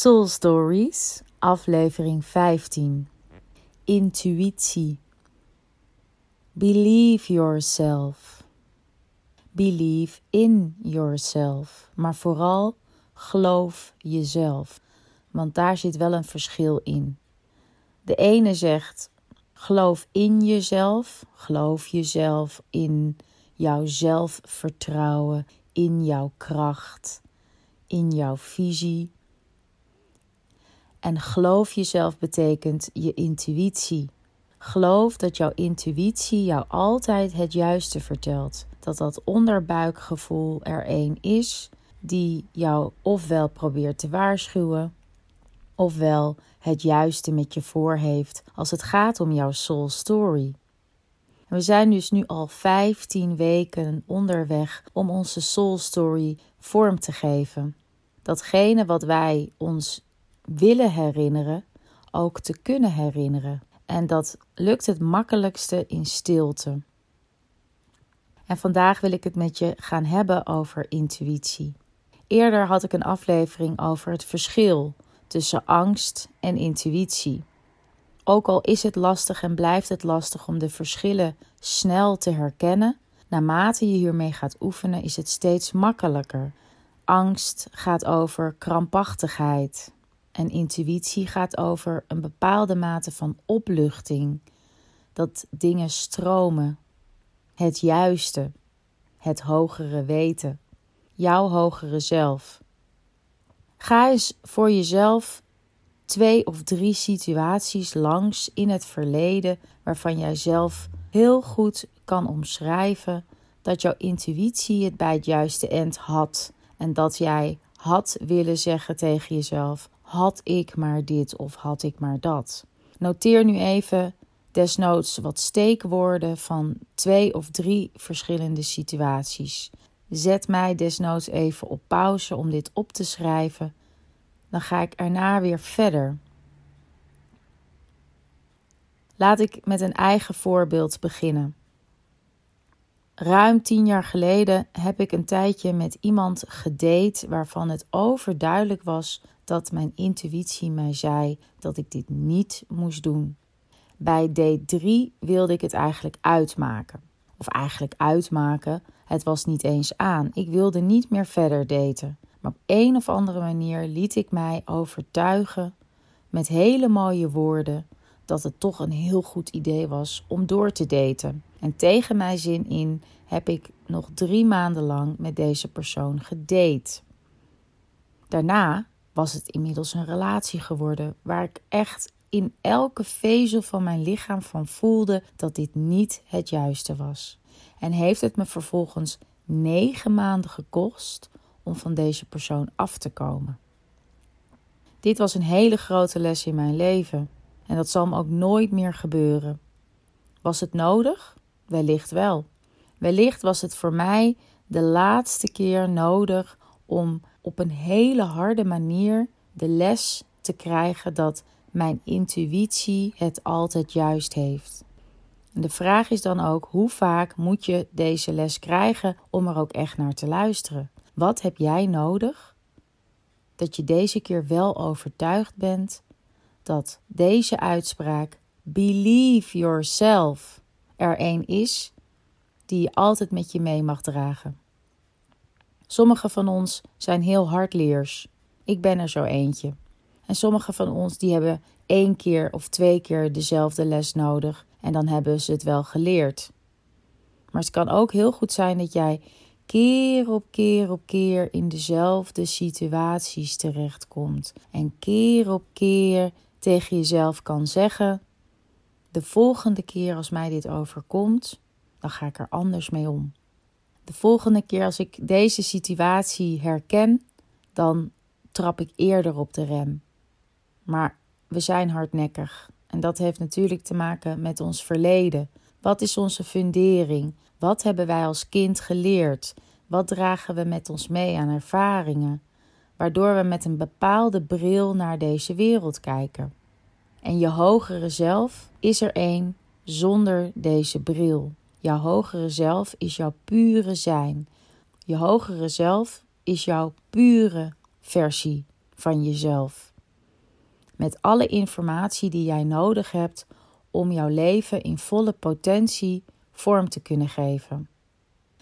Soul Stories, aflevering 15. Intuïtie. Believe yourself. Believe in yourself. Maar vooral geloof jezelf. Want daar zit wel een verschil in. De ene zegt: geloof in jezelf. Geloof jezelf in jouw zelfvertrouwen, in jouw kracht, in jouw visie en geloof jezelf betekent je intuïtie. Geloof dat jouw intuïtie jou altijd het juiste vertelt. Dat dat onderbuikgevoel er een is die jou ofwel probeert te waarschuwen, ofwel het juiste met je voor heeft als het gaat om jouw soul story. we zijn dus nu al 15 weken onderweg om onze soul story vorm te geven. Datgene wat wij ons willen herinneren ook te kunnen herinneren. En dat lukt het makkelijkste in stilte. En vandaag wil ik het met je gaan hebben over intuïtie. Eerder had ik een aflevering over het verschil tussen angst en intuïtie. Ook al is het lastig en blijft het lastig om de verschillen snel te herkennen, naarmate je hiermee gaat oefenen, is het steeds makkelijker. Angst gaat over krampachtigheid, en intuïtie gaat over een bepaalde mate van opluchting. Dat dingen stromen. Het juiste. Het hogere weten. Jouw hogere zelf. Ga eens voor jezelf twee of drie situaties langs in het verleden waarvan jij zelf heel goed kan omschrijven dat jouw intuïtie het bij het juiste eind had en dat jij had willen zeggen tegen jezelf: had ik maar dit of had ik maar dat. Noteer nu even desnoods wat steekwoorden van twee of drie verschillende situaties. Zet mij desnoods even op pauze om dit op te schrijven. Dan ga ik erna weer verder. Laat ik met een eigen voorbeeld beginnen. Ruim tien jaar geleden heb ik een tijdje met iemand gedate waarvan het overduidelijk was dat mijn intuïtie mij zei dat ik dit niet moest doen. Bij date 3 wilde ik het eigenlijk uitmaken. Of eigenlijk uitmaken, het was niet eens aan. Ik wilde niet meer verder daten. Maar op een of andere manier liet ik mij overtuigen met hele mooie woorden dat het toch een heel goed idee was om door te daten. En tegen mijn zin in heb ik nog drie maanden lang met deze persoon gedate. Daarna was het inmiddels een relatie geworden waar ik echt in elke vezel van mijn lichaam van voelde dat dit niet het juiste was. En heeft het me vervolgens negen maanden gekost om van deze persoon af te komen. Dit was een hele grote les in mijn leven en dat zal me ook nooit meer gebeuren. Was het nodig? Wellicht wel. Wellicht was het voor mij de laatste keer nodig om op een hele harde manier de les te krijgen dat mijn intuïtie het altijd juist heeft. De vraag is dan ook: hoe vaak moet je deze les krijgen om er ook echt naar te luisteren? Wat heb jij nodig dat je deze keer wel overtuigd bent dat deze uitspraak Believe yourself er een is die je altijd met je mee mag dragen. Sommige van ons zijn heel hardleers. Ik ben er zo eentje. En sommige van ons die hebben één keer of twee keer dezelfde les nodig en dan hebben ze het wel geleerd. Maar het kan ook heel goed zijn dat jij keer op keer op keer in dezelfde situaties terechtkomt. En keer op keer tegen jezelf kan zeggen: De volgende keer als mij dit overkomt, dan ga ik er anders mee om. De volgende keer als ik deze situatie herken, dan trap ik eerder op de rem. Maar we zijn hardnekkig en dat heeft natuurlijk te maken met ons verleden. Wat is onze fundering? Wat hebben wij als kind geleerd? Wat dragen we met ons mee aan ervaringen? Waardoor we met een bepaalde bril naar deze wereld kijken. En je hogere zelf is er één zonder deze bril. Jouw hogere zelf is jouw pure zijn. Je hogere zelf is jouw pure versie van jezelf. met alle informatie die jij nodig hebt om jouw leven in volle potentie vorm te kunnen geven.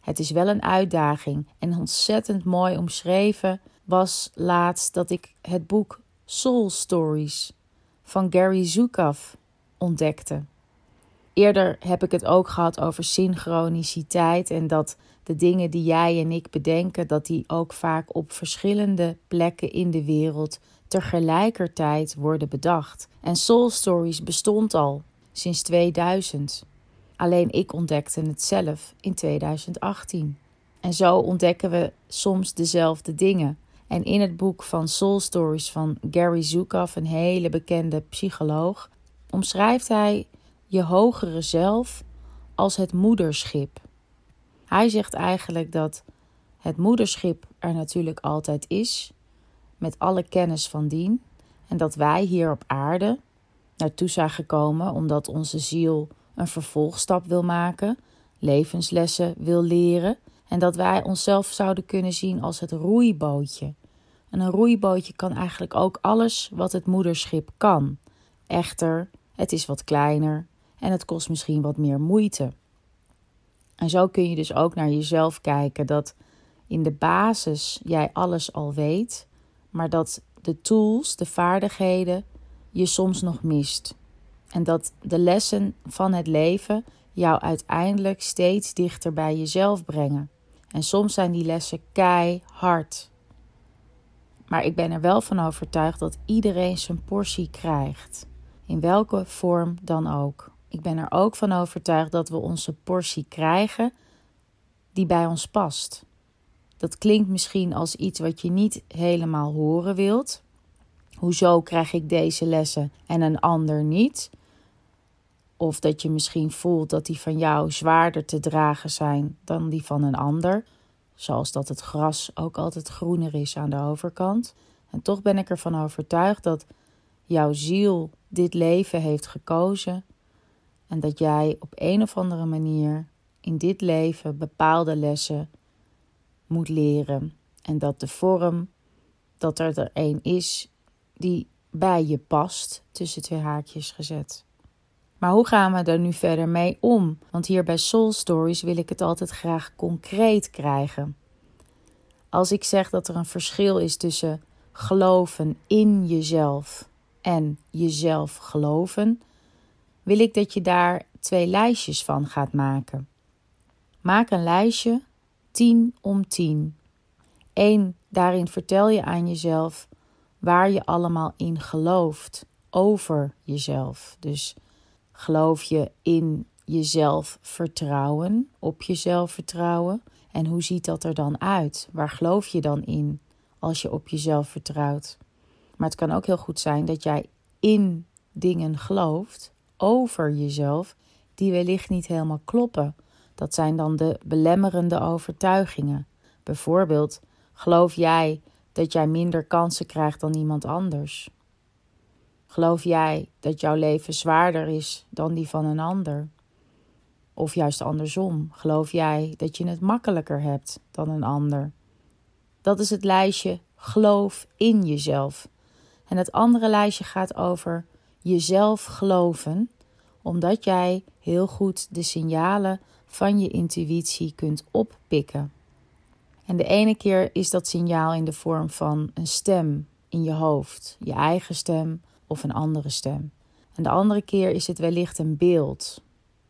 Het is wel een uitdaging en ontzettend mooi omschreven was laatst dat ik het boek Soul Stories van Gary Zukav ontdekte. Eerder heb ik het ook gehad over synchroniciteit en dat de dingen die jij en ik bedenken, dat die ook vaak op verschillende plekken in de wereld tegelijkertijd worden bedacht. En Soul Stories bestond al sinds 2000. Alleen ik ontdekte het zelf in 2018. En zo ontdekken we soms dezelfde dingen. En in het boek van Soul Stories van Gary Zukav, een hele bekende psycholoog, omschrijft hij je hogere zelf als het moederschip. Hij zegt eigenlijk dat het moederschip er natuurlijk altijd is, met alle kennis van dien, en dat wij hier op aarde naartoe zijn gekomen omdat onze ziel een vervolgstap wil maken, levenslessen wil leren en dat wij onszelf zouden kunnen zien als het roeibootje. En een roeibootje kan eigenlijk ook alles wat het moederschip kan. Echter, het is wat kleiner en het kost misschien wat meer moeite. En zo kun je dus ook naar jezelf kijken dat in de basis jij alles al weet, maar dat de tools, de vaardigheden je soms nog mist. En dat de lessen van het leven jou uiteindelijk steeds dichter bij jezelf brengen. En soms zijn die lessen keihard. Maar ik ben er wel van overtuigd dat iedereen zijn portie krijgt. In welke vorm dan ook. Ik ben er ook van overtuigd dat we onze portie krijgen die bij ons past. Dat klinkt misschien als iets wat je niet helemaal horen wilt. Hoezo krijg ik deze lessen en een ander niet? Of dat je misschien voelt dat die van jou zwaarder te dragen zijn dan die van een ander. Zoals dat het gras ook altijd groener is aan de overkant. En toch ben ik ervan overtuigd dat jouw ziel dit leven heeft gekozen. En dat jij op een of andere manier in dit leven bepaalde lessen moet leren. En dat de vorm, dat er er een is die bij je past, tussen twee haakjes gezet. Maar hoe gaan we er nu verder mee om? Want hier bij Soul Stories wil ik het altijd graag concreet krijgen. Als ik zeg dat er een verschil is tussen geloven in jezelf en jezelf geloven, wil ik dat je daar twee lijstjes van gaat maken. Maak een lijstje 10 om 10. Eén, daarin vertel je aan jezelf waar je allemaal in gelooft over jezelf. Dus geloof je in jezelf vertrouwen, op jezelf vertrouwen? En hoe ziet dat er dan uit? Waar geloof je dan in als je op jezelf vertrouwt? Maar het kan ook heel goed zijn dat jij in dingen gelooft over jezelf die wellicht niet helemaal kloppen. Dat zijn dan de belemmerende overtuigingen. Bijvoorbeeld, geloof jij dat jij minder kansen krijgt dan iemand anders? Geloof jij dat jouw leven zwaarder is dan die van een ander? Of juist andersom, geloof jij dat je het makkelijker hebt dan een ander? Dat is het lijstje geloof in jezelf. En het andere lijstje gaat over jezelf geloven, omdat jij heel goed de signalen van je intuïtie kunt oppikken. En de ene keer is dat signaal in de vorm van een stem in je hoofd, je eigen stem of een andere stem. En de andere keer is het wellicht een beeld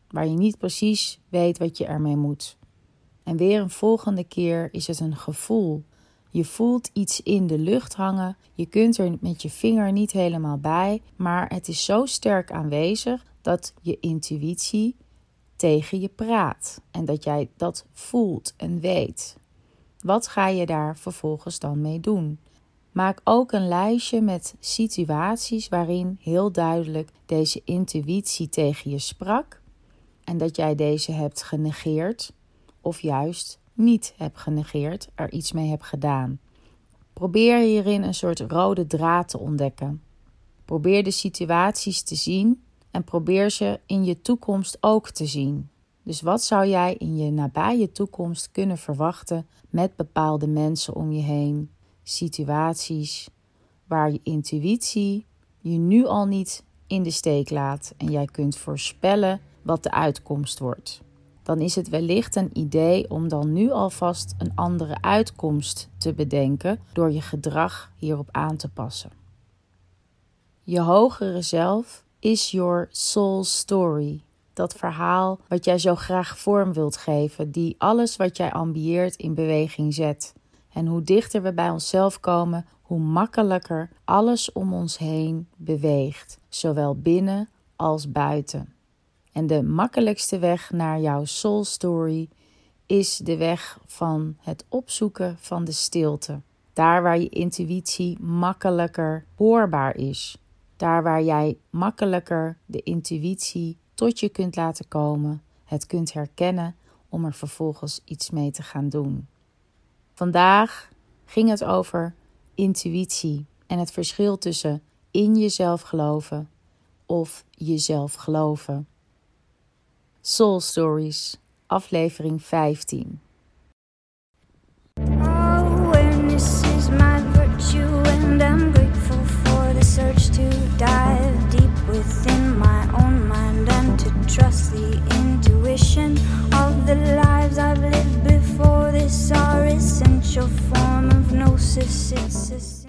waar je niet precies weet wat je ermee moet. En weer een volgende keer is het een gevoel. Je voelt iets in de lucht hangen. Je kunt er met je vinger niet helemaal bij, maar het is zo sterk aanwezig dat je intuïtie tegen je praat en dat jij dat voelt en weet. Wat ga je daar vervolgens dan mee doen? Maak ook een lijstje met situaties waarin heel duidelijk deze intuïtie tegen je sprak en dat jij deze hebt genegeerd of juist niet hebt genegeerd, er iets mee hebt gedaan. Probeer hierin een soort rode draad te ontdekken. Probeer de situaties te zien en probeer ze in je toekomst ook te zien. Dus wat zou jij in je nabije toekomst kunnen verwachten met bepaalde mensen om je heen, situaties waar je intuïtie je nu al niet in de steek laat en jij kunt voorspellen wat de uitkomst wordt. Dan is het wellicht een idee om dan nu alvast een andere uitkomst te bedenken door je gedrag hierop aan te passen. Je hogere zelf is your soul story. Dat verhaal wat jij zo graag vorm wilt geven, die alles wat jij ambieert in beweging zet. En hoe dichter we bij onszelf komen, hoe makkelijker alles om ons heen beweegt, zowel binnen als buiten. En de makkelijkste weg naar jouw soul story is de weg van het opzoeken van de stilte. Daar waar je intuïtie makkelijker hoorbaar is. Daar waar jij makkelijker de intuïtie tot je kunt laten komen, het kunt herkennen om er vervolgens iets mee te gaan doen. Vandaag ging het over intuïtie en het verschil tussen in jezelf geloven of jezelf geloven. Soul Stories, aflevering 15. Awareness is my virtue and I'm grateful for the search to dive deep within my own mind and to trust the intuition of the lives I've lived before are essential form of gnosis.